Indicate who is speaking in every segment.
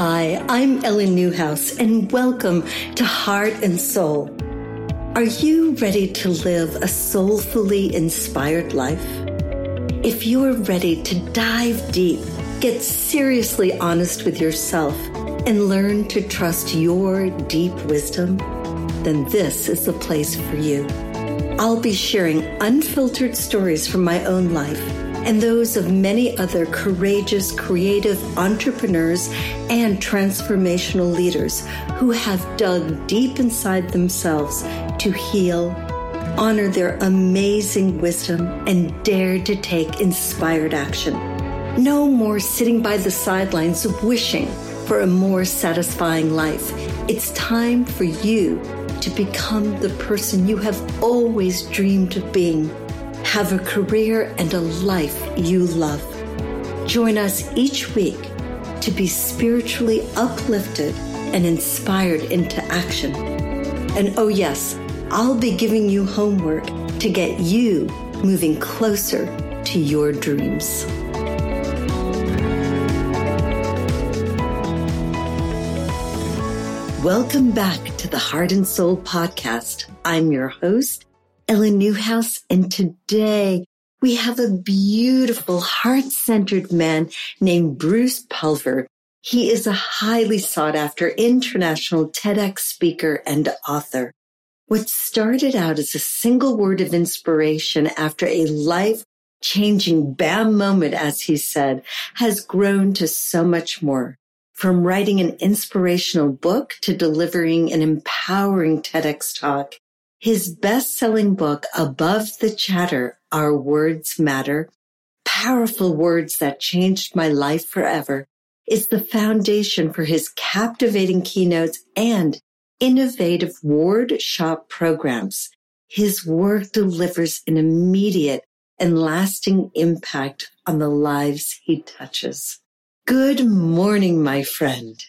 Speaker 1: Hi, I'm Ellen Newhouse, and welcome to Heart and Soul. Are you ready to live a soulfully inspired life? If you're ready to dive deep, get seriously honest with yourself, and learn to trust your deep wisdom, then this is the place for you. I'll be sharing unfiltered stories from my own life and those of many other courageous, creative entrepreneurs and transformational leaders who have dug deep inside themselves to heal, honor their amazing wisdom, and dared to take inspired action. No more sitting by the sidelines wishing for a more satisfying life. It's time for you to become the person you have always dreamed of being have a career and a life you love. Join us each week to be spiritually uplifted and inspired into action. And oh, yes, I'll be giving you homework to get you moving closer to your dreams. Welcome back to the Heart and Soul podcast. I'm your host, Ellen Newhouse, and today we have a beautiful heart-centered man named Bruce Pulver. He is a highly sought after international TEDx speaker and author. What started out as a single word of inspiration after a life changing bam moment, as he said, has grown to so much more. From writing an inspirational book to delivering an empowering TEDx talk, his best-selling book, Above the Chatter, Our Words Matter, powerful words that changed my life forever, is the foundation for his captivating keynotes and innovative word shop programs. His work delivers an immediate and lasting impact on the lives he touches. Good morning, my friend.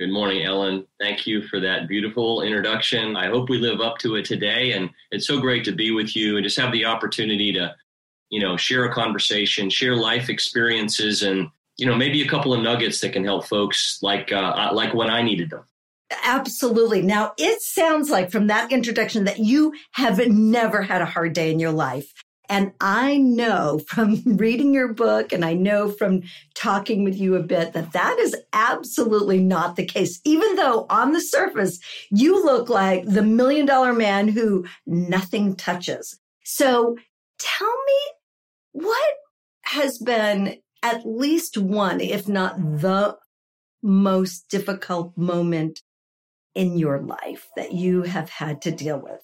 Speaker 2: Good morning, Ellen. Thank you for that beautiful introduction. I hope we live up to it today. And it's so great to be with you and just have the opportunity to, you know, share a conversation, share life experiences, and you know, maybe a couple of nuggets that can help folks like uh, like when I needed them.
Speaker 1: Absolutely. Now, it sounds like from that introduction that you have never had a hard day in your life. And I know from reading your book and I know from talking with you a bit that that is absolutely not the case. Even though on the surface, you look like the million dollar man who nothing touches. So tell me what has been at least one, if not the most difficult moment in your life that you have had to deal with?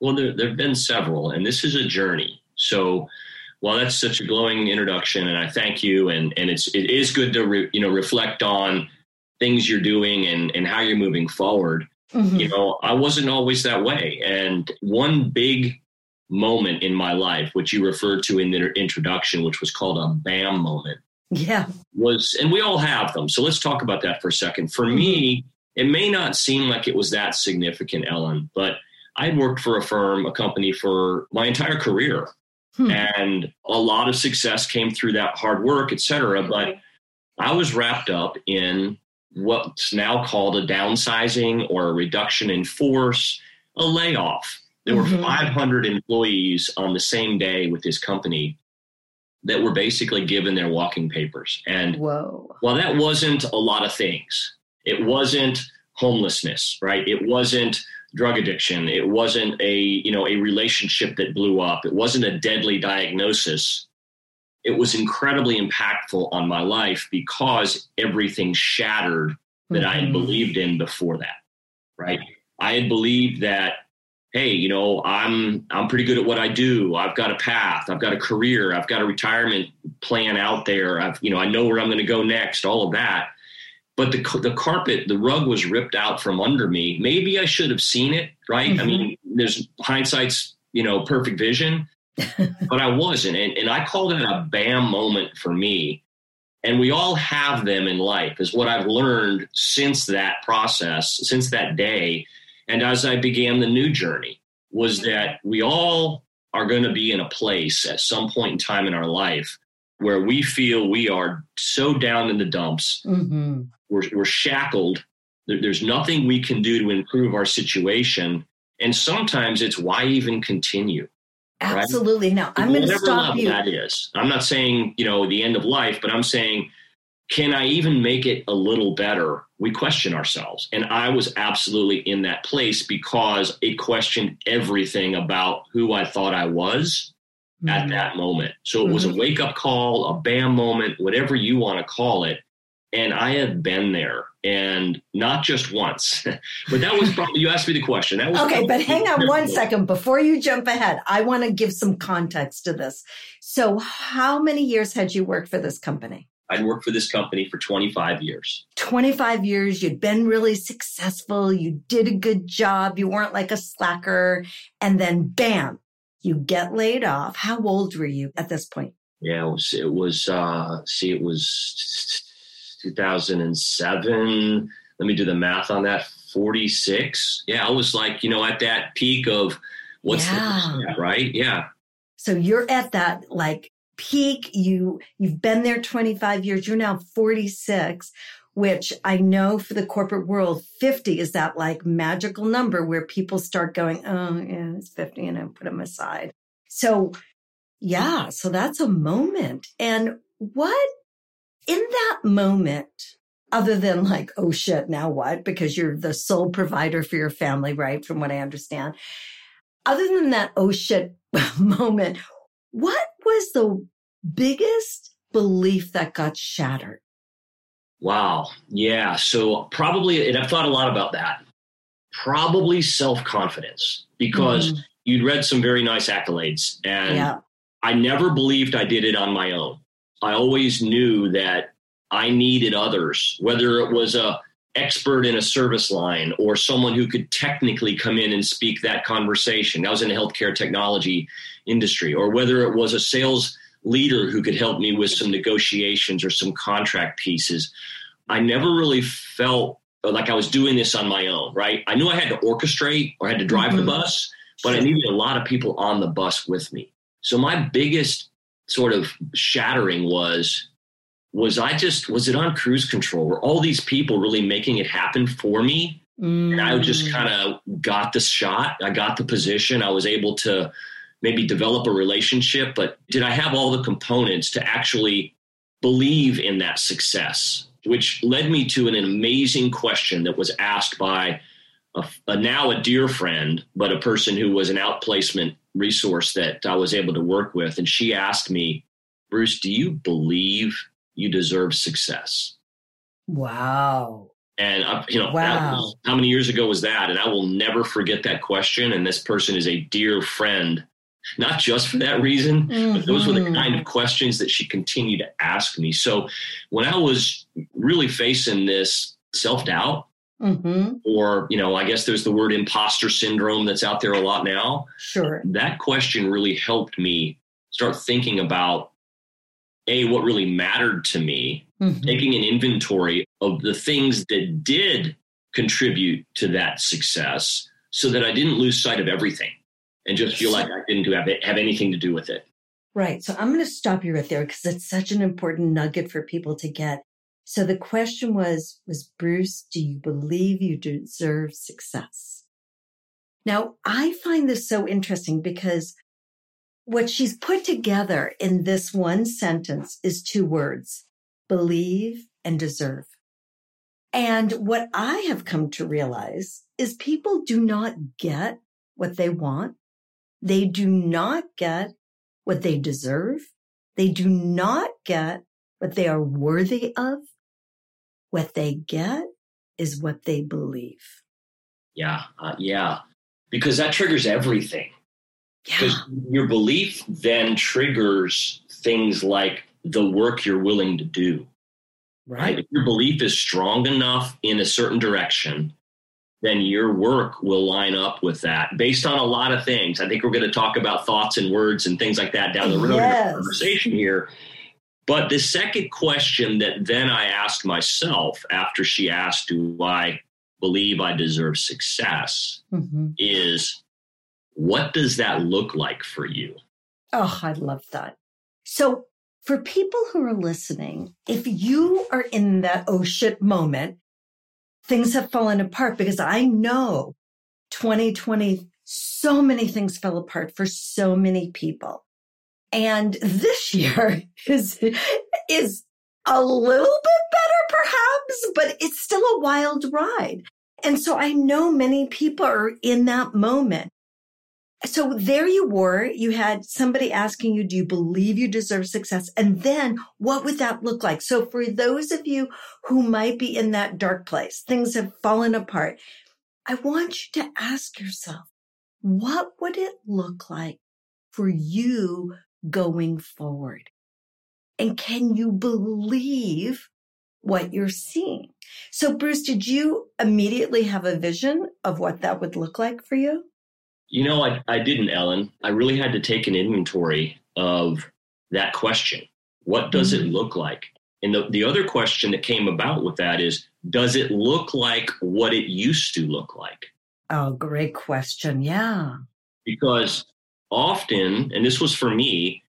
Speaker 2: Well, there, there have been several, and this is a journey. So while that's such a glowing introduction, and I thank you, and and it's it is good to re, you know reflect on things you're doing and and how you're moving forward. Mm-hmm. You know, I wasn't always that way, and one big moment in my life, which you referred to in the introduction, which was called a BAM moment.
Speaker 1: Yeah.
Speaker 2: Was, and we all have them. So let's talk about that for a second. For mm-hmm. me, it may not seem like it was that significant, Ellen, but I'd worked for a firm, a company for my entire career. Hmm. And a lot of success came through that hard work, et cetera. But I was wrapped up in what's now called a downsizing or a reduction in force, a layoff. There mm-hmm. were 500 employees on the same day with this company that were basically given their walking papers. And
Speaker 1: Whoa.
Speaker 2: while that wasn't a lot of things, it wasn't homelessness, right? It wasn't drug addiction. It wasn't a, you know, a relationship that blew up. It wasn't a deadly diagnosis. It was incredibly impactful on my life because everything shattered that mm-hmm. I had mm-hmm. believed in before that. Right? I had believed that hey, you know, I'm I'm pretty good at what I do. I've got a path. I've got a career. I've got a retirement plan out there. I've, you know, I know where I'm going to go next. All of that but the the carpet, the rug was ripped out from under me. Maybe I should have seen it, right? Mm-hmm. I mean, there's hindsight's you know perfect vision, but I wasn't, and, and I called it a bam moment for me. And we all have them in life, is what I've learned since that process, since that day, and as I began the new journey, was that we all are going to be in a place at some point in time in our life where we feel we are so down in the dumps, mm-hmm. We're, we're shackled. There, there's nothing we can do to improve our situation. And sometimes it's why even continue?
Speaker 1: Absolutely. Right? Now, I'm going to stop you.
Speaker 2: That is. I'm not saying, you know, the end of life, but I'm saying, can I even make it a little better? We question ourselves. And I was absolutely in that place because it questioned everything about who I thought I was mm-hmm. at that moment. So it was mm-hmm. a wake up call, a bam moment, whatever you want to call it. And I have been there and not just once, but that was probably, you asked me the question. That was
Speaker 1: okay, but hang on one second before you jump ahead. I want to give some context to this. So, how many years had you worked for this company?
Speaker 2: I'd worked for this company for 25 years.
Speaker 1: 25 years. You'd been really successful. You did a good job. You weren't like a slacker. And then bam, you get laid off. How old were you at this point?
Speaker 2: Yeah, it was, it was uh, see, it was 2007. Let me do the math on that. 46. Yeah, I was like, you know, at that peak of what's yeah. the right? Yeah.
Speaker 1: So you're at that like peak. You you've been there 25 years. You're now 46, which I know for the corporate world, 50 is that like magical number where people start going, oh yeah, it's 50, and I put them aside. So yeah, so that's a moment. And what in that moment, other than like, oh shit, now what? Because you're the sole provider for your family, right? From what I understand. Other than that, oh shit moment, what was the biggest belief that got shattered?
Speaker 2: Wow. Yeah. So probably, and I've thought a lot about that. Probably self confidence because mm. you'd read some very nice accolades and yeah. I never believed I did it on my own. I always knew that I needed others, whether it was a expert in a service line or someone who could technically come in and speak that conversation. I was in the healthcare technology industry, or whether it was a sales leader who could help me with some negotiations or some contract pieces. I never really felt like I was doing this on my own, right? I knew I had to orchestrate or had to drive mm-hmm. the bus, but I needed a lot of people on the bus with me. So my biggest sort of shattering was was I just was it on cruise control? Were all these people really making it happen for me? Mm. And I just mm. kind of got the shot. I got the position. I was able to maybe develop a relationship, but did I have all the components to actually believe in that success? Which led me to an amazing question that was asked by a, a now a dear friend, but a person who was an outplacement resource that I was able to work with. And she asked me, Bruce, do you believe you deserve success?
Speaker 1: Wow.
Speaker 2: And I, you know, wow. was, how many years ago was that? And I will never forget that question. And this person is a dear friend, not just for that reason, mm-hmm. but those were the kind of questions that she continued to ask me. So when I was really facing this self doubt, Mm-hmm. Or, you know, I guess there's the word imposter syndrome that's out there a lot now.
Speaker 1: Sure.
Speaker 2: That question really helped me start thinking about A, what really mattered to me, mm-hmm. taking an inventory of the things that did contribute to that success so that I didn't lose sight of everything and just feel like I didn't have, it, have anything to do with it.
Speaker 1: Right. So I'm going to stop you right there because it's such an important nugget for people to get. So the question was, was Bruce, do you believe you deserve success? Now I find this so interesting because what she's put together in this one sentence is two words, believe and deserve. And what I have come to realize is people do not get what they want. They do not get what they deserve. They do not get what they are worthy of. What they get is what they believe.
Speaker 2: Yeah, uh, yeah, because that triggers everything. Because yeah. your belief then triggers things like the work you're willing to do. Right. If your belief is strong enough in a certain direction, then your work will line up with that based on a lot of things. I think we're going to talk about thoughts and words and things like that down the road yes. in the conversation here. But the second question that then I asked myself after she asked, Do I believe I deserve success? Mm-hmm. is what does that look like for you?
Speaker 1: Oh, I love that. So For people who are listening, if you are in that oh shit moment, things have fallen apart because I know 2020, so many things fell apart for so many people. And this year is, is a little bit better perhaps, but it's still a wild ride. And so I know many people are in that moment. So there you were. You had somebody asking you, do you believe you deserve success? And then what would that look like? So for those of you who might be in that dark place, things have fallen apart. I want you to ask yourself, what would it look like for you going forward? And can you believe what you're seeing? So, Bruce, did you immediately have a vision of what that would look like for you?
Speaker 2: You know, I, I didn't, Ellen. I really had to take an inventory of that question. What does mm-hmm. it look like? And the, the other question that came about with that is Does it look like what it used to look like?
Speaker 1: Oh, great question. Yeah.
Speaker 2: Because often, and this was for me,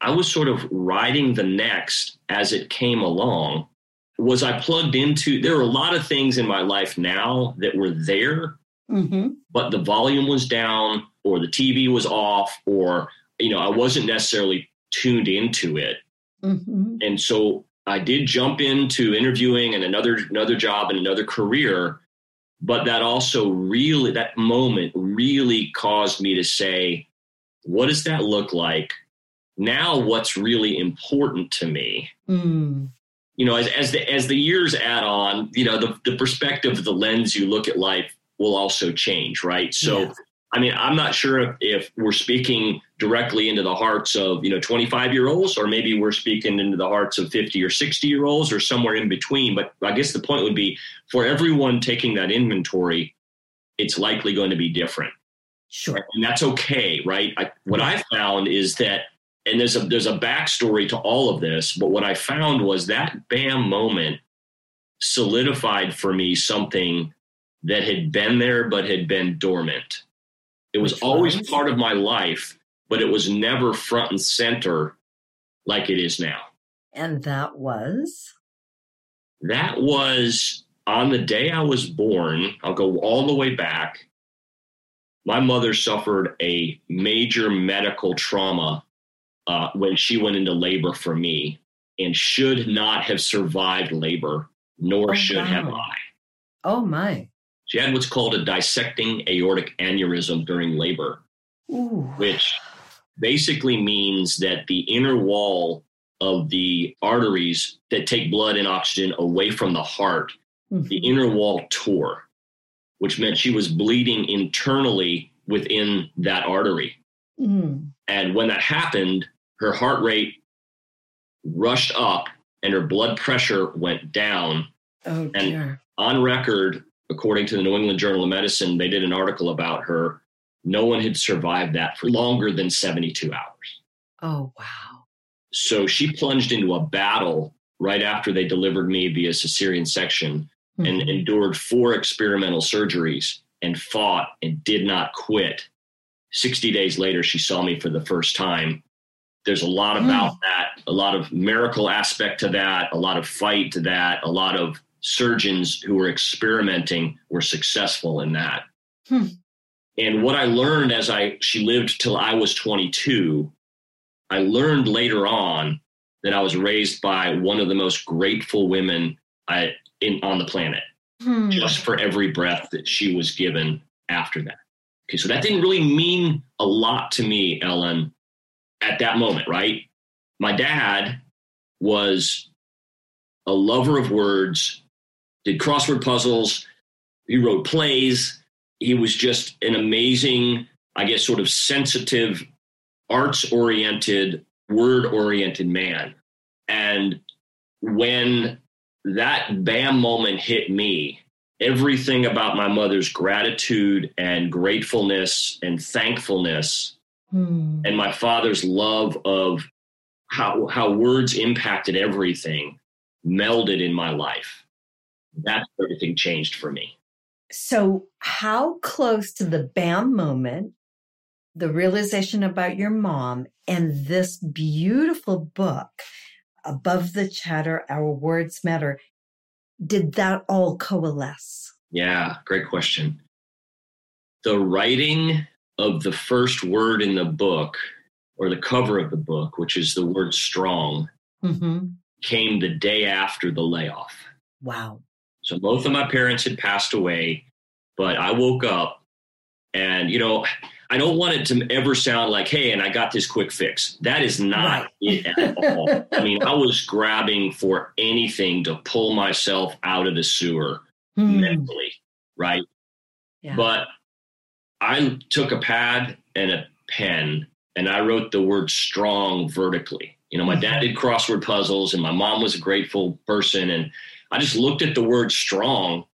Speaker 2: I was sort of riding the next as it came along. Was I plugged into? There are a lot of things in my life now that were there, mm-hmm. but the volume was down, or the TV was off, or you know, I wasn't necessarily tuned into it. Mm-hmm. And so I did jump into interviewing and another another job and another career, but that also really that moment really caused me to say, what does that look like now what's really important to me mm. you know as, as the as the years add on you know the, the perspective the lens you look at life will also change right so yeah. i mean i'm not sure if, if we're speaking directly into the hearts of you know 25 year olds or maybe we're speaking into the hearts of 50 or 60 year olds or somewhere in between but i guess the point would be for everyone taking that inventory it's likely going to be different
Speaker 1: Sure.
Speaker 2: And that's okay, right? I, what I found is that and there's a there's a backstory to all of this but what i found was that bam moment solidified for me something that had been there but had been dormant. It was always part of my life but it was never front and center like it is now.
Speaker 1: And that was?
Speaker 2: That was on the day i was born. I'll go all the way back my mother suffered a major medical trauma uh, when she went into labor for me and should not have survived labor, nor oh, should wow. have I.
Speaker 1: Oh, my.
Speaker 2: She had what's called a dissecting aortic aneurysm during labor, Ooh. which basically means that the inner wall of the arteries that take blood and oxygen away from the heart, mm-hmm. the inner wall tore, which meant she was bleeding internally within that artery. Mm. And when that happened, her heart rate rushed up and her blood pressure went down.
Speaker 1: Oh, dear. And
Speaker 2: on record, according to the New England Journal of Medicine, they did an article about her. No one had survived that for longer than 72 hours.
Speaker 1: Oh, wow.
Speaker 2: So she plunged into a battle right after they delivered me via cesarean section mm-hmm. and endured four experimental surgeries and fought and did not quit. 60 days later, she saw me for the first time there's a lot about mm. that, a lot of miracle aspect to that, a lot of fight to that, a lot of surgeons who were experimenting were successful in that. Hmm. And what I learned as I she lived till I was 22, I learned later on that I was raised by one of the most grateful women I in on the planet. Hmm. Just for every breath that she was given after that. Okay, so that didn't really mean a lot to me, Ellen, at that moment, right? My dad was a lover of words, did crossword puzzles, he wrote plays. He was just an amazing, I guess, sort of sensitive, arts oriented, word oriented man. And when that bam moment hit me, everything about my mother's gratitude and gratefulness and thankfulness Hmm. and my father's love of how how words impacted everything melded in my life. That's everything changed for me.
Speaker 1: So, how close to the BAM moment the realization about your mom and this beautiful book, Above the Chatter, Our Words Matter, did that all coalesce?
Speaker 2: Yeah, great question. The writing of the first word in the book, or the cover of the book, which is the word strong, mm-hmm. came the day after the layoff.
Speaker 1: Wow.
Speaker 2: So both of my parents had passed away, but I woke up and, you know, I don't want it to ever sound like, hey, and I got this quick fix. That is not right. it at all. I mean, I was grabbing for anything to pull myself out of the sewer hmm. mentally, right? Yeah. But I took a pad and a pen and I wrote the word strong vertically. You know, my mm-hmm. dad did crossword puzzles and my mom was a grateful person. And I just looked at the word strong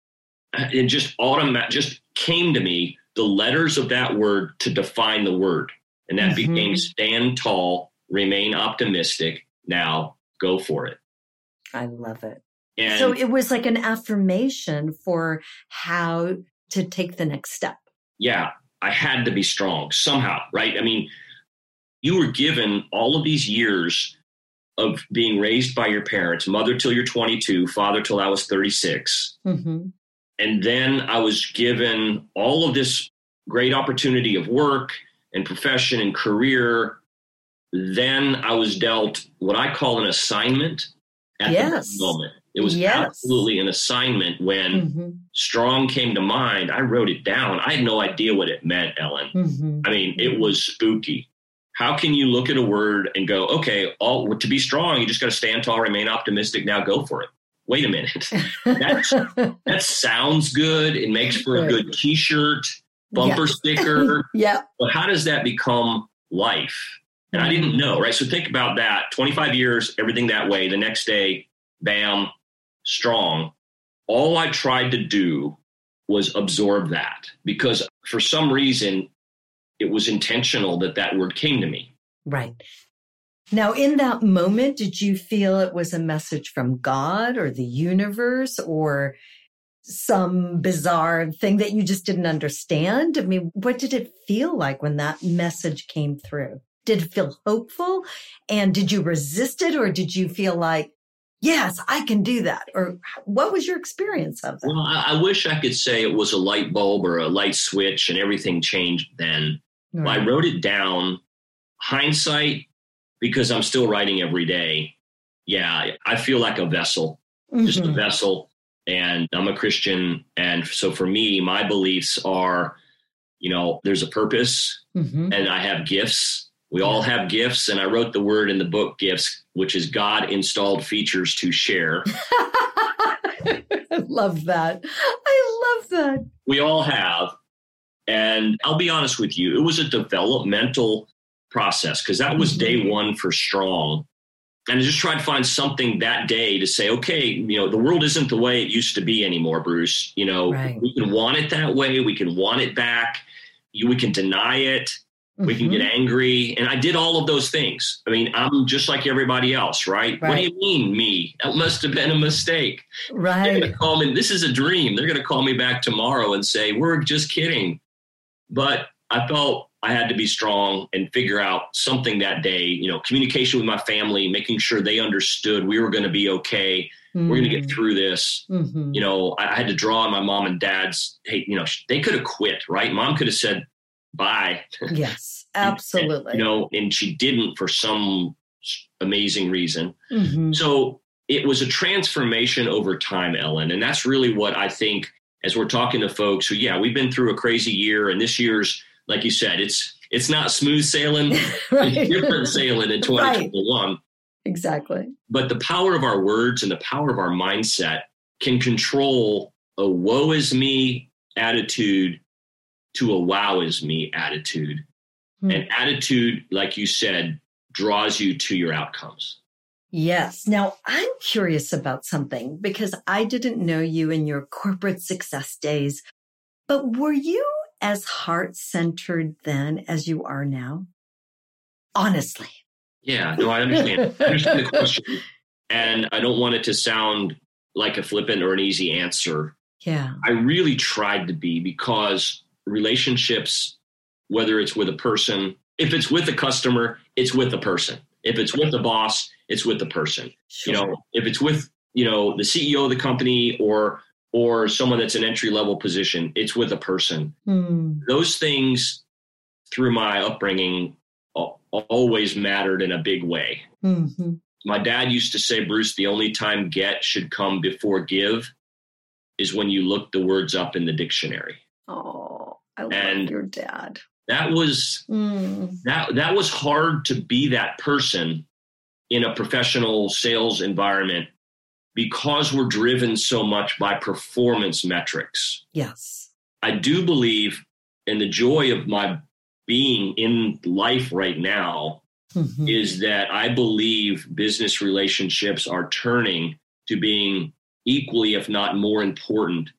Speaker 2: and just automatic just came to me the letters of that word to define the word. And that mm-hmm. became stand tall, remain optimistic. Now go for it.
Speaker 1: I love it. And so it was like an affirmation for how to take the next step.
Speaker 2: Yeah, I had to be strong somehow, right? I mean, you were given all of these years of being raised by your parents, mother till you're 22, father till I was 36. Mm-hmm. And then I was given all of this great opportunity of work and profession and career. Then I was dealt what I call an assignment at yes. the moment. It was yes. absolutely an assignment when mm-hmm. strong came to mind. I wrote it down. I had no idea what it meant, Ellen. Mm-hmm. I mean, it was spooky. How can you look at a word and go, okay, all to be strong, you just got to stand tall, remain optimistic. Now go for it. Wait a minute. that sounds good. It makes for a good T-shirt, bumper yeah. sticker.
Speaker 1: yeah.
Speaker 2: But how does that become life? And I didn't know, right? So think about that. 25 years, everything that way. The next day, bam, strong. All I tried to do was absorb that because for some reason it was intentional that that word came to me.
Speaker 1: Right. Now, in that moment, did you feel it was a message from God or the universe or some bizarre thing that you just didn't understand? I mean, what did it feel like when that message came through? Did it feel hopeful? And did you resist it or did you feel like, yes, I can do that? Or what was your experience of that?
Speaker 2: Well, I, I wish I could say it was a light bulb or a light switch and everything changed then. Right. I wrote it down. Hindsight, because I'm still writing every day. Yeah, I feel like a vessel, mm-hmm. just a mm-hmm. vessel. And I'm a Christian. And so for me, my beliefs are, you know, there's a purpose mm-hmm. and I have gifts. We all have gifts. And I wrote the word in the book gifts, which is God installed features to share.
Speaker 1: I love that. I love that.
Speaker 2: We all have. And I'll be honest with you, it was a developmental process because that was day mm-hmm. one for strong. And I just tried to find something that day to say, okay, you know, the world isn't the way it used to be anymore, Bruce. You know, right. we can want it that way. We can want it back. You, we can deny it. Mm-hmm. We can get mm-hmm. angry. And I did all of those things. I mean, I'm just like everybody else, right? right. What do you mean, me? That must have been a mistake.
Speaker 1: Right.
Speaker 2: They're going to call me. This is a dream. They're going to call me back tomorrow and say, we're just kidding. But I felt I had to be strong and figure out something that day, you know, communication with my family, making sure they understood we were going to be okay. Mm-hmm. We're going to get through this. Mm-hmm. You know, I, I, had to draw on my mom and dad's, hey, you know, they could have quit, right? Mom could have said bye.
Speaker 1: Yes, absolutely.
Speaker 2: and, you know, and she didn't for some amazing reason. Mm-hmm. So it was a transformation over time, Ellen. And that's really what I think as we're talking to folks who, yeah, we've been through a crazy year, and this year's, like you said, it's it's not smooth sailing, right. it's different sailing in 2021. Right.
Speaker 1: Exactly.
Speaker 2: But the power of our words and the power of our mindset can control a woe is me attitude to a wow is me attitude. Hmm. And attitude, like you said, draws you to your outcomes.
Speaker 1: Yes. Now I'm curious about something because I didn't know you in your corporate success days, but were you as heart centered then as you are now? Honestly.
Speaker 2: Yeah, no, I understand. I understand the question. And I don't want it to sound like a flippant or an easy answer.
Speaker 1: Yeah.
Speaker 2: I really tried to be because relationships whether it's with a person. If it's with a customer, it's with a person. If it's with the boss, it's with the person. Sure. You know, if it's with you know the CEO of the company or or someone that's an entry level position, it's with a person. Mm. Those things through my upbringing always mattered in a big way. Mm-hmm. My dad used to say, Bruce, the only time get should come before give is when you look the words up in the dictionary.
Speaker 1: Oh, I love and your dad.
Speaker 2: That was mm. that that was hard to be that person in a professional sales environment because we're driven so much by performance metrics.
Speaker 1: Yes.
Speaker 2: I do believe in the joy of my being in life right now mm-hmm. is that I believe business relationships are turning to being equally, if not more important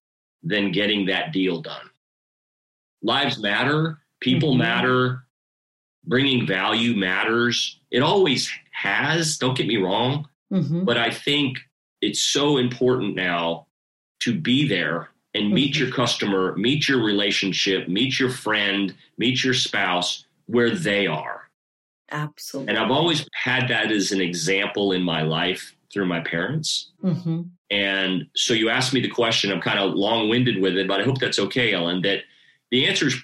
Speaker 2: than getting that deal done. Lives matter, people mm-hmm. matter, bringing value matters. It always has, don't get me wrong. Mm-hmm. But I think it's so important now to be there and meet mm-hmm. your customer, meet your relationship, meet your friend, meet your spouse where they are.
Speaker 1: Absolutely.
Speaker 2: And I've always had that as an example in my life through my parents. Mm-hmm. And so you asked me the question, I'm kind of long winded with it, but I hope that's okay, Ellen, that the answer is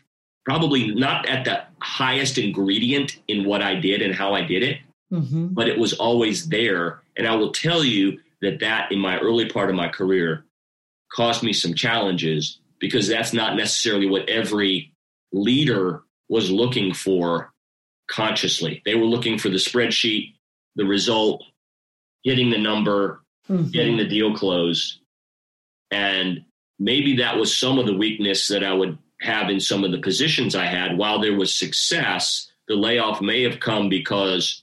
Speaker 2: probably not at the highest ingredient in what I did and how I did it, mm-hmm. but it was always there. And I will tell you that that in my early part of my career caused me some challenges because that's not necessarily what every leader was looking for consciously. They were looking for the spreadsheet, the result, getting the number, mm-hmm. getting the deal closed. And maybe that was some of the weakness that I would have in some of the positions I had. While there was success, the layoff may have come because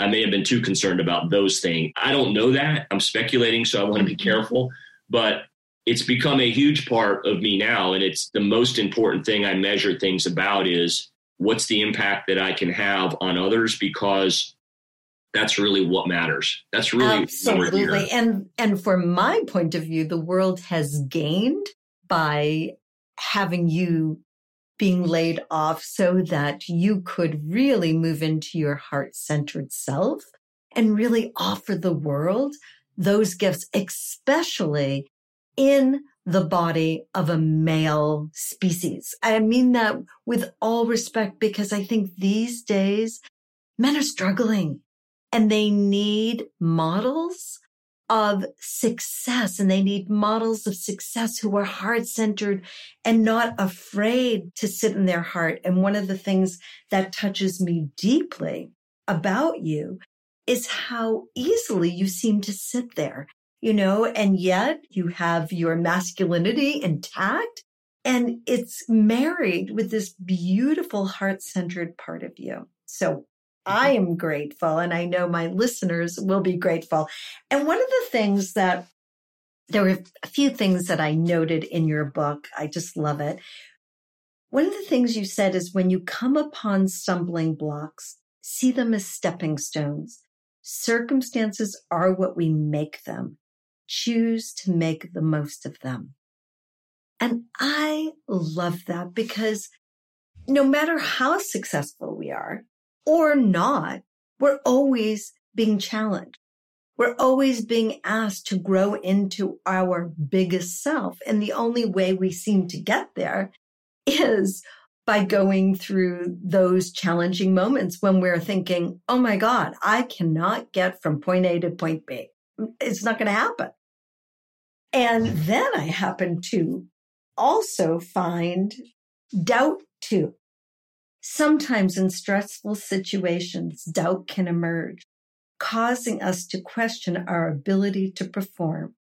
Speaker 2: I may have been too concerned about those things. I don't know that. I'm speculating, so I want to be mm-hmm. careful. But it's become a huge part of me now and it's the most important thing i measure things about is what's the impact that i can have on others because that's really what matters that's really
Speaker 1: absolutely and and from my point of view the world has gained by having you being laid off so that you could really move into your heart-centered self and really offer the world those gifts especially in the body of a male species. I mean that with all respect because I think these days men are struggling and they need models of success and they need models of success who are heart centered and not afraid to sit in their heart. And one of the things that touches me deeply about you is how easily you seem to sit there you know, and yet you have your masculinity intact and it's married with this beautiful heart centered part of you. So I am grateful and I know my listeners will be grateful. And one of the things that there were a few things that I noted in your book. I just love it. One of the things you said is when you come upon stumbling blocks, see them as stepping stones. Circumstances are what we make them choose to make the most of them. And I love that because no matter how successful we are or not, we're always being challenged. We're always being asked to grow into our biggest self. And the only way we seem to get there is by going through those challenging moments when we're thinking, oh my God, I cannot get from point A to point B. It's not going to happen. And mm-hmm. then I happen to also find doubt too. Sometimes in stressful situations, doubt can emerge, causing us to question our ability to perform.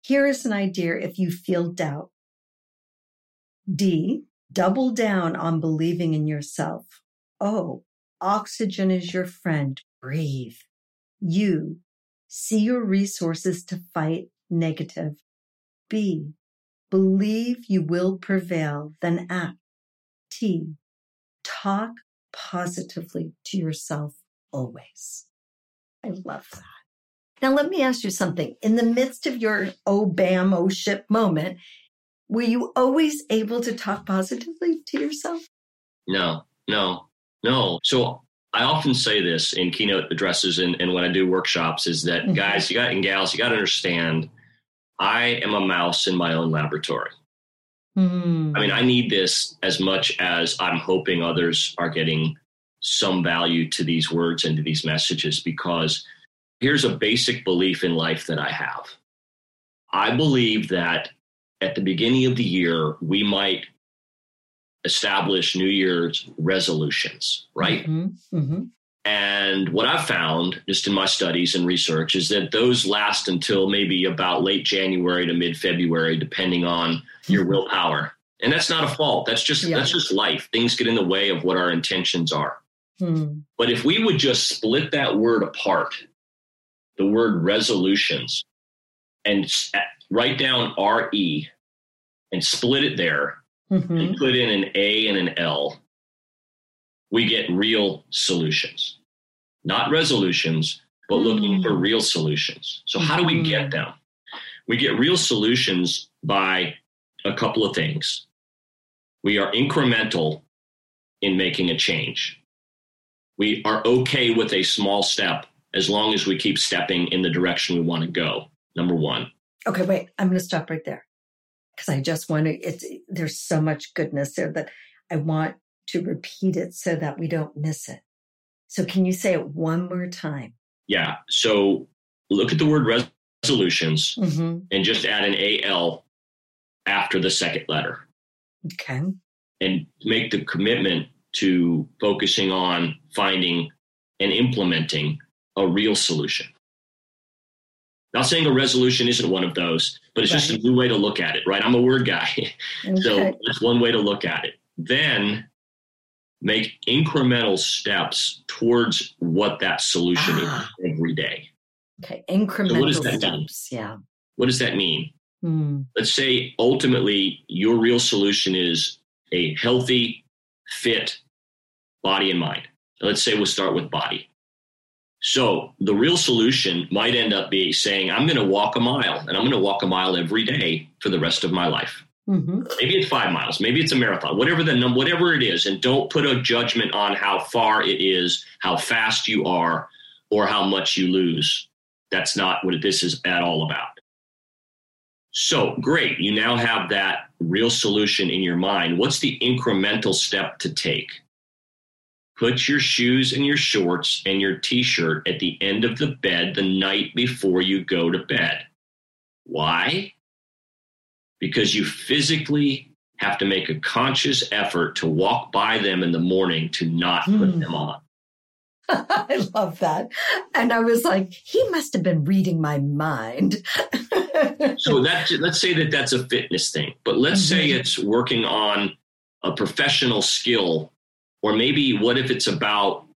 Speaker 1: Here is an idea if you feel doubt. D, double down on believing in yourself. O, oxygen is your friend. Breathe. U, see your resources to fight negative. B. Believe you will prevail, then act. T. Talk positively to yourself always. I love that. Now, let me ask you something. In the midst of your oh, bam, oh, shit moment, were you always able to talk positively to yourself?
Speaker 2: No, no, no. So I often say this in keynote addresses and, and when I do workshops is that mm-hmm. guys, you got and gals, you got to understand I am a mouse in my own laboratory. Mm. I mean, I need this as much as I'm hoping others are getting some value to these words and to these messages because here's a basic belief in life that I have. I believe that at the beginning of the year, we might establish New Year's resolutions, right? Mm-hmm. Mm-hmm. And what I've found, just in my studies and research, is that those last until maybe about late January to mid February, depending on your willpower. And that's not a fault. That's just yeah. that's just life. Things get in the way of what our intentions are. Hmm. But if we would just split that word apart, the word resolutions, and write down RE and split it there mm-hmm. and put in an A and an L, we get real solutions. Not resolutions, but looking for real solutions. So, how do we get mm-hmm. them? We get real solutions by a couple of things. We are incremental in making a change. We are okay with a small step as long as we keep stepping in the direction we want to go. Number one.
Speaker 1: Okay, wait, I'm going to stop right there because I just want to, it's, there's so much goodness there that I want to repeat it so that we don't miss it. So can you say it one more time?
Speaker 2: Yeah. So look at the word resolutions mm-hmm. and just add an AL after the second letter.
Speaker 1: Okay.
Speaker 2: And make the commitment to focusing on finding and implementing a real solution. Not saying a resolution isn't one of those, but it's right. just a new way to look at it, right? I'm a word guy. Okay. so that's one way to look at it. Then make incremental steps towards what that solution ah. is every day.
Speaker 1: Okay, incremental so what does that steps. Mean? Yeah.
Speaker 2: What does that mean? Hmm. Let's say ultimately your real solution is a healthy, fit body and mind. Let's say we'll start with body. So the real solution might end up being saying, I'm going to walk a mile and I'm going to walk a mile every day for the rest of my life. Mm-hmm. Maybe it's five miles, maybe it's a marathon, whatever the number, whatever it is. And don't put a judgment on how far it is, how fast you are, or how much you lose. That's not what this is at all about. So great. You now have that real solution in your mind. What's the incremental step to take? Put your shoes and your shorts and your t shirt at the end of the bed the night before you go to bed. Why? Because you physically have to make a conscious effort to walk by them in the morning to not put mm. them on.
Speaker 1: I love that. And I was like, he must have been reading my mind.
Speaker 2: so that let's say that that's a fitness thing, but let's mm-hmm. say it's working on a professional skill or maybe what if it's about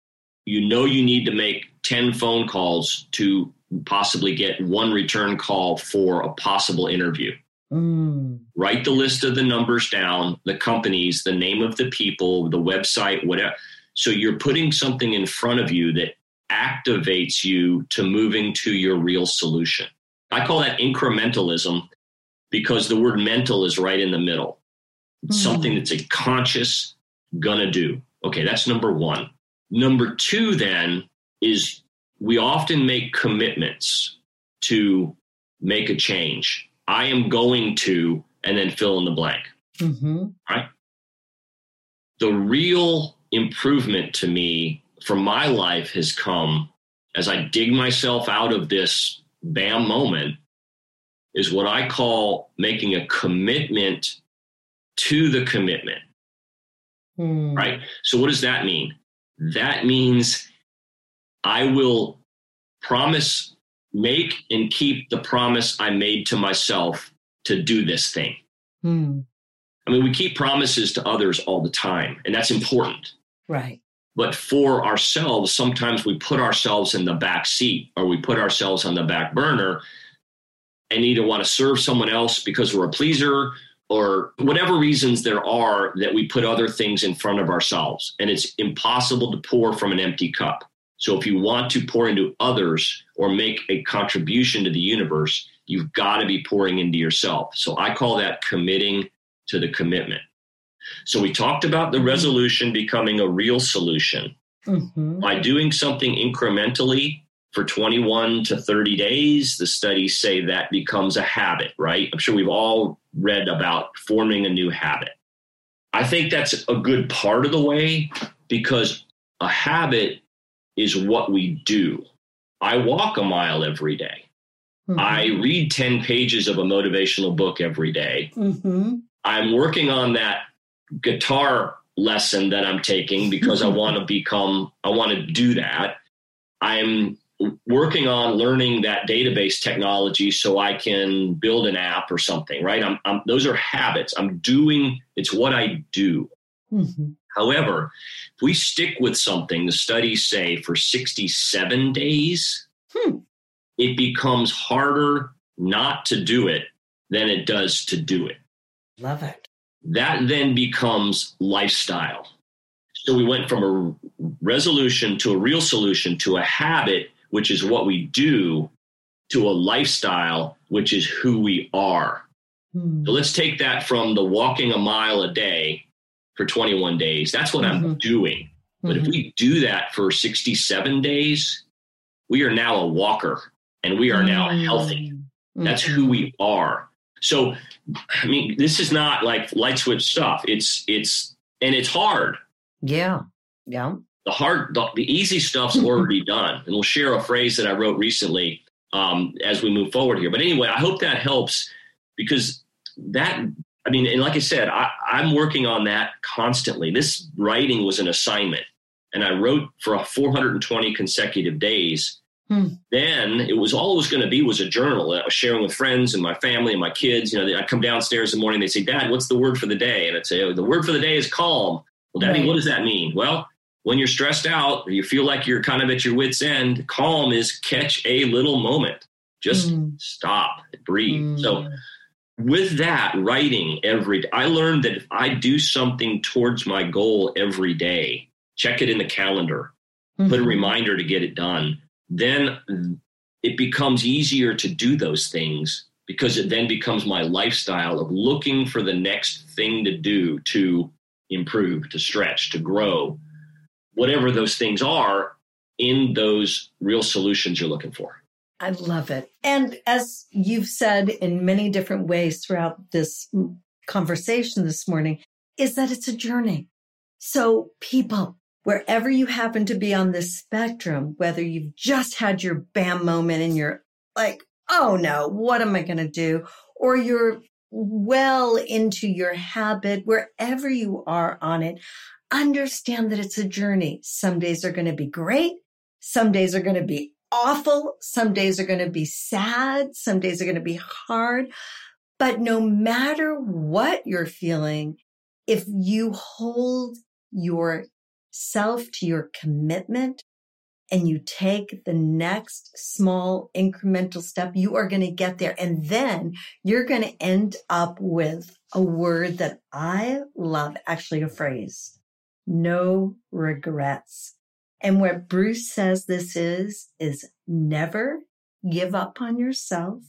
Speaker 2: you know you need to make 10 phone calls to possibly get one return call for a possible interview. Mm. Write the list of the numbers down, the companies, the name of the people, the website, whatever. So you're putting something in front of you that activates you to moving to your real solution. I call that incrementalism because the word mental is right in the middle. It's mm. something that's a conscious gonna do. Okay, that's number one. Number two, then, is we often make commitments to make a change. I am going to, and then fill in the blank. Mm-hmm. Right? The real improvement to me from my life has come as I dig myself out of this bam moment is what I call making a commitment to the commitment. Hmm. Right. So, what does that mean? That means I will promise, make, and keep the promise I made to myself to do this thing. Hmm. I mean, we keep promises to others all the time, and that's important.
Speaker 1: Right.
Speaker 2: But for ourselves, sometimes we put ourselves in the back seat or we put ourselves on the back burner and either want to serve someone else because we're a pleaser or whatever reasons there are that we put other things in front of ourselves. And it's impossible to pour from an empty cup. So if you want to pour into others or make a contribution to the universe, you've got to be pouring into yourself. So I call that committing to the commitment. So we talked about the resolution becoming a real solution. Mm-hmm. By doing something incrementally for 21 to 30 days, the studies say that becomes a habit, right? I'm sure we've all read about forming a new habit. I think that's a good part of the way because a habit is what we do. I walk a mile every day. Mm-hmm. I read 10 pages of a motivational book every day. Mm-hmm. I'm working on that guitar lesson that I'm taking because I want to become, I want to do that. I'm working on learning that database technology so I can build an app or something, right? I'm, I'm those are habits. I'm doing, it's what I do. Mm-hmm. However, if we stick with something, the studies say for 67 days, hmm. it becomes harder not to do it than it does to do it.
Speaker 1: Love it.
Speaker 2: That then becomes lifestyle. So we went from a resolution to a real solution to a habit, which is what we do, to a lifestyle, which is who we are. Hmm. So let's take that from the walking a mile a day for 21 days. That's what mm-hmm. I'm doing. But mm-hmm. if we do that for 67 days, we are now a walker and we are now mm-hmm. healthy. That's who we are. So, I mean, this is not like light switch stuff. It's, it's, and it's hard.
Speaker 1: Yeah. Yeah.
Speaker 2: The hard, the, the easy stuff's already done. And we'll share a phrase that I wrote recently um, as we move forward here. But anyway, I hope that helps because that I mean, and like I said, I, I'm working on that constantly. This writing was an assignment, and I wrote for 420 consecutive days. Hmm. Then it was all it was going to be was a journal that I was sharing with friends and my family and my kids. You know, I'd come downstairs in the morning, They'd say, "Dad, what's the word for the day?" And I'd say, oh, "The word for the day is calm." Well, Daddy, right. what does that mean? Well, when you're stressed out, you feel like you're kind of at your wits' end. Calm is catch a little moment, just mm. stop, breathe. Mm. So with that writing every i learned that if i do something towards my goal every day check it in the calendar mm-hmm. put a mm-hmm. reminder to get it done then it becomes easier to do those things because it then becomes my lifestyle of looking for the next thing to do to improve to stretch to grow whatever those things are in those real solutions you're looking for
Speaker 1: I love it. And as you've said in many different ways throughout this conversation this morning, is that it's a journey. So people, wherever you happen to be on this spectrum, whether you've just had your bam moment and you're like, oh no, what am I going to do? Or you're well into your habit, wherever you are on it, understand that it's a journey. Some days are going to be great. Some days are going to be awful. Some days are going to be sad. Some days are going to be hard. But no matter what you're feeling, if you hold yourself to your commitment and you take the next small incremental step, you are going to get there. And then you're going to end up with a word that I love, actually a phrase, no regrets. And what Bruce says this is, is never give up on yourself.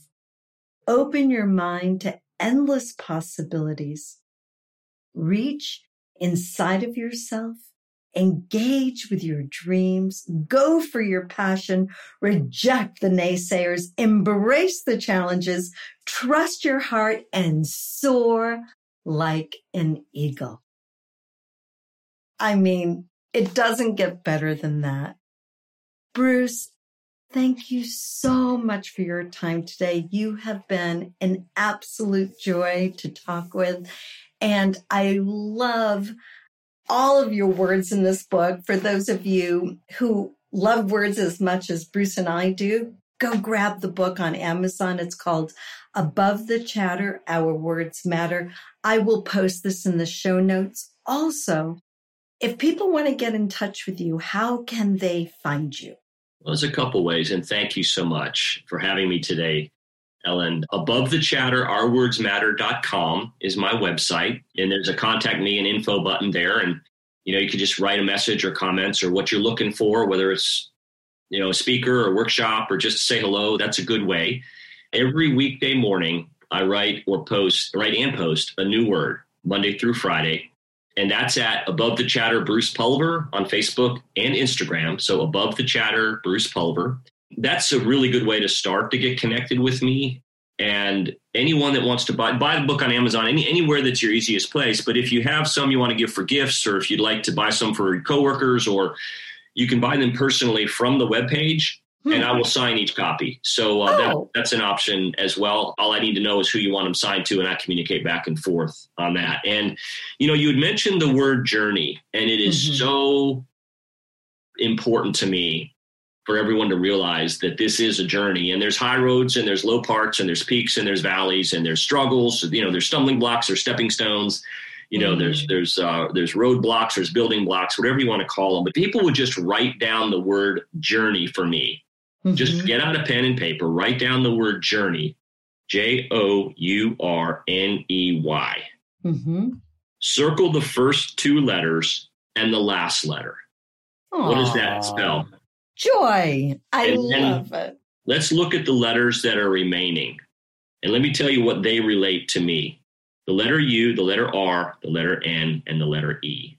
Speaker 1: Open your mind to endless possibilities. Reach inside of yourself. Engage with your dreams. Go for your passion. Reject the naysayers. Embrace the challenges. Trust your heart and soar like an eagle. I mean, it doesn't get better than that. Bruce, thank you so much for your time today. You have been an absolute joy to talk with. And I love all of your words in this book. For those of you who love words as much as Bruce and I do, go grab the book on Amazon. It's called Above the Chatter Our Words Matter. I will post this in the show notes. Also, if people want to get in touch with you, how can they find you?
Speaker 2: Well, there's a couple ways, and thank you so much for having me today, Ellen. Above the chatter, ourwordsmatter.com is my website, and there's a contact me and info button there. And, you know, you can just write a message or comments or what you're looking for, whether it's, you know, a speaker or workshop or just say hello. That's a good way. Every weekday morning, I write or post, write and post a new word Monday through Friday And that's at Above the Chatter Bruce Pulver on Facebook and Instagram. So Above the Chatter Bruce Pulver. That's a really good way to start to get connected with me. And anyone that wants to buy buy the book on Amazon, any, anywhere that's your easiest place. But if you have some you want to give for gifts, or if you'd like to buy some for coworkers, or you can buy them personally from the webpage and I will sign each copy. So uh, oh. that, that's an option as well. All I need to know is who you want them signed to, and I communicate back and forth on that. And you know, you had mentioned the word journey, and it is mm-hmm. so important to me for everyone to realize that this is a journey and there's high roads and there's low parts and there's peaks and there's valleys and there's struggles you know there's stumbling blocks there's stepping stones you know, mm-hmm. there's there's uh, there's roadblocks, there's building blocks, whatever you want to call them. But people would just write down the word journey for me. Mm-hmm. Just get out a pen and paper, write down the word journey, J O U R N E Y. Mm-hmm. Circle the first two letters and the last letter. Aww. What does that spell?
Speaker 1: Joy. I and, love it.
Speaker 2: Let's look at the letters that are remaining. And let me tell you what they relate to me the letter U, the letter R, the letter N, and the letter E.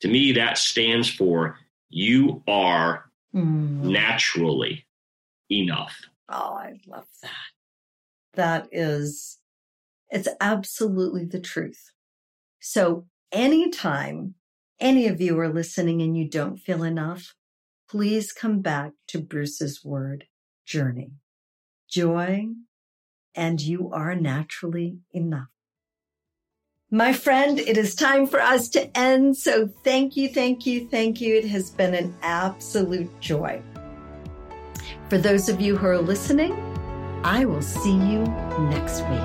Speaker 2: To me, that stands for you are mm. naturally enough.
Speaker 1: Oh, I love that. That is, it's absolutely the truth. So, anytime any of you are listening and you don't feel enough, please come back to Bruce's word journey, joy, and you are naturally enough. My friend, it is time for us to end. So thank you, thank you, thank you. It has been an absolute joy. For those of you who are listening, I will see you next week.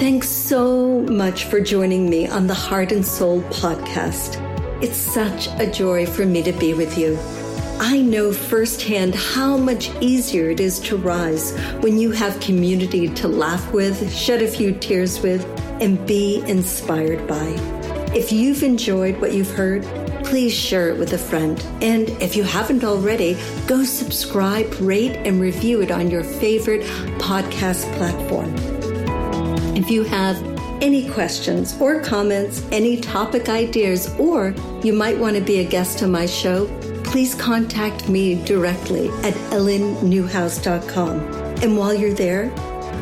Speaker 1: Thanks so much for joining me on the Heart and Soul podcast. It's such a joy for me to be with you. I know firsthand how much easier it is to rise when you have community to laugh with, shed a few tears with, and be inspired by. If you've enjoyed what you've heard, please share it with a friend. And if you haven't already, go subscribe, rate, and review it on your favorite podcast platform. If you have any questions or comments, any topic ideas, or you might want to be a guest on my show, please contact me directly at ellennewhouse.com. And while you're there,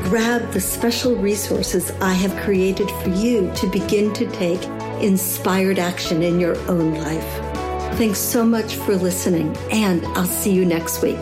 Speaker 1: grab the special resources I have created for you to begin to take inspired action in your own life. Thanks so much for listening, and I'll see you next week.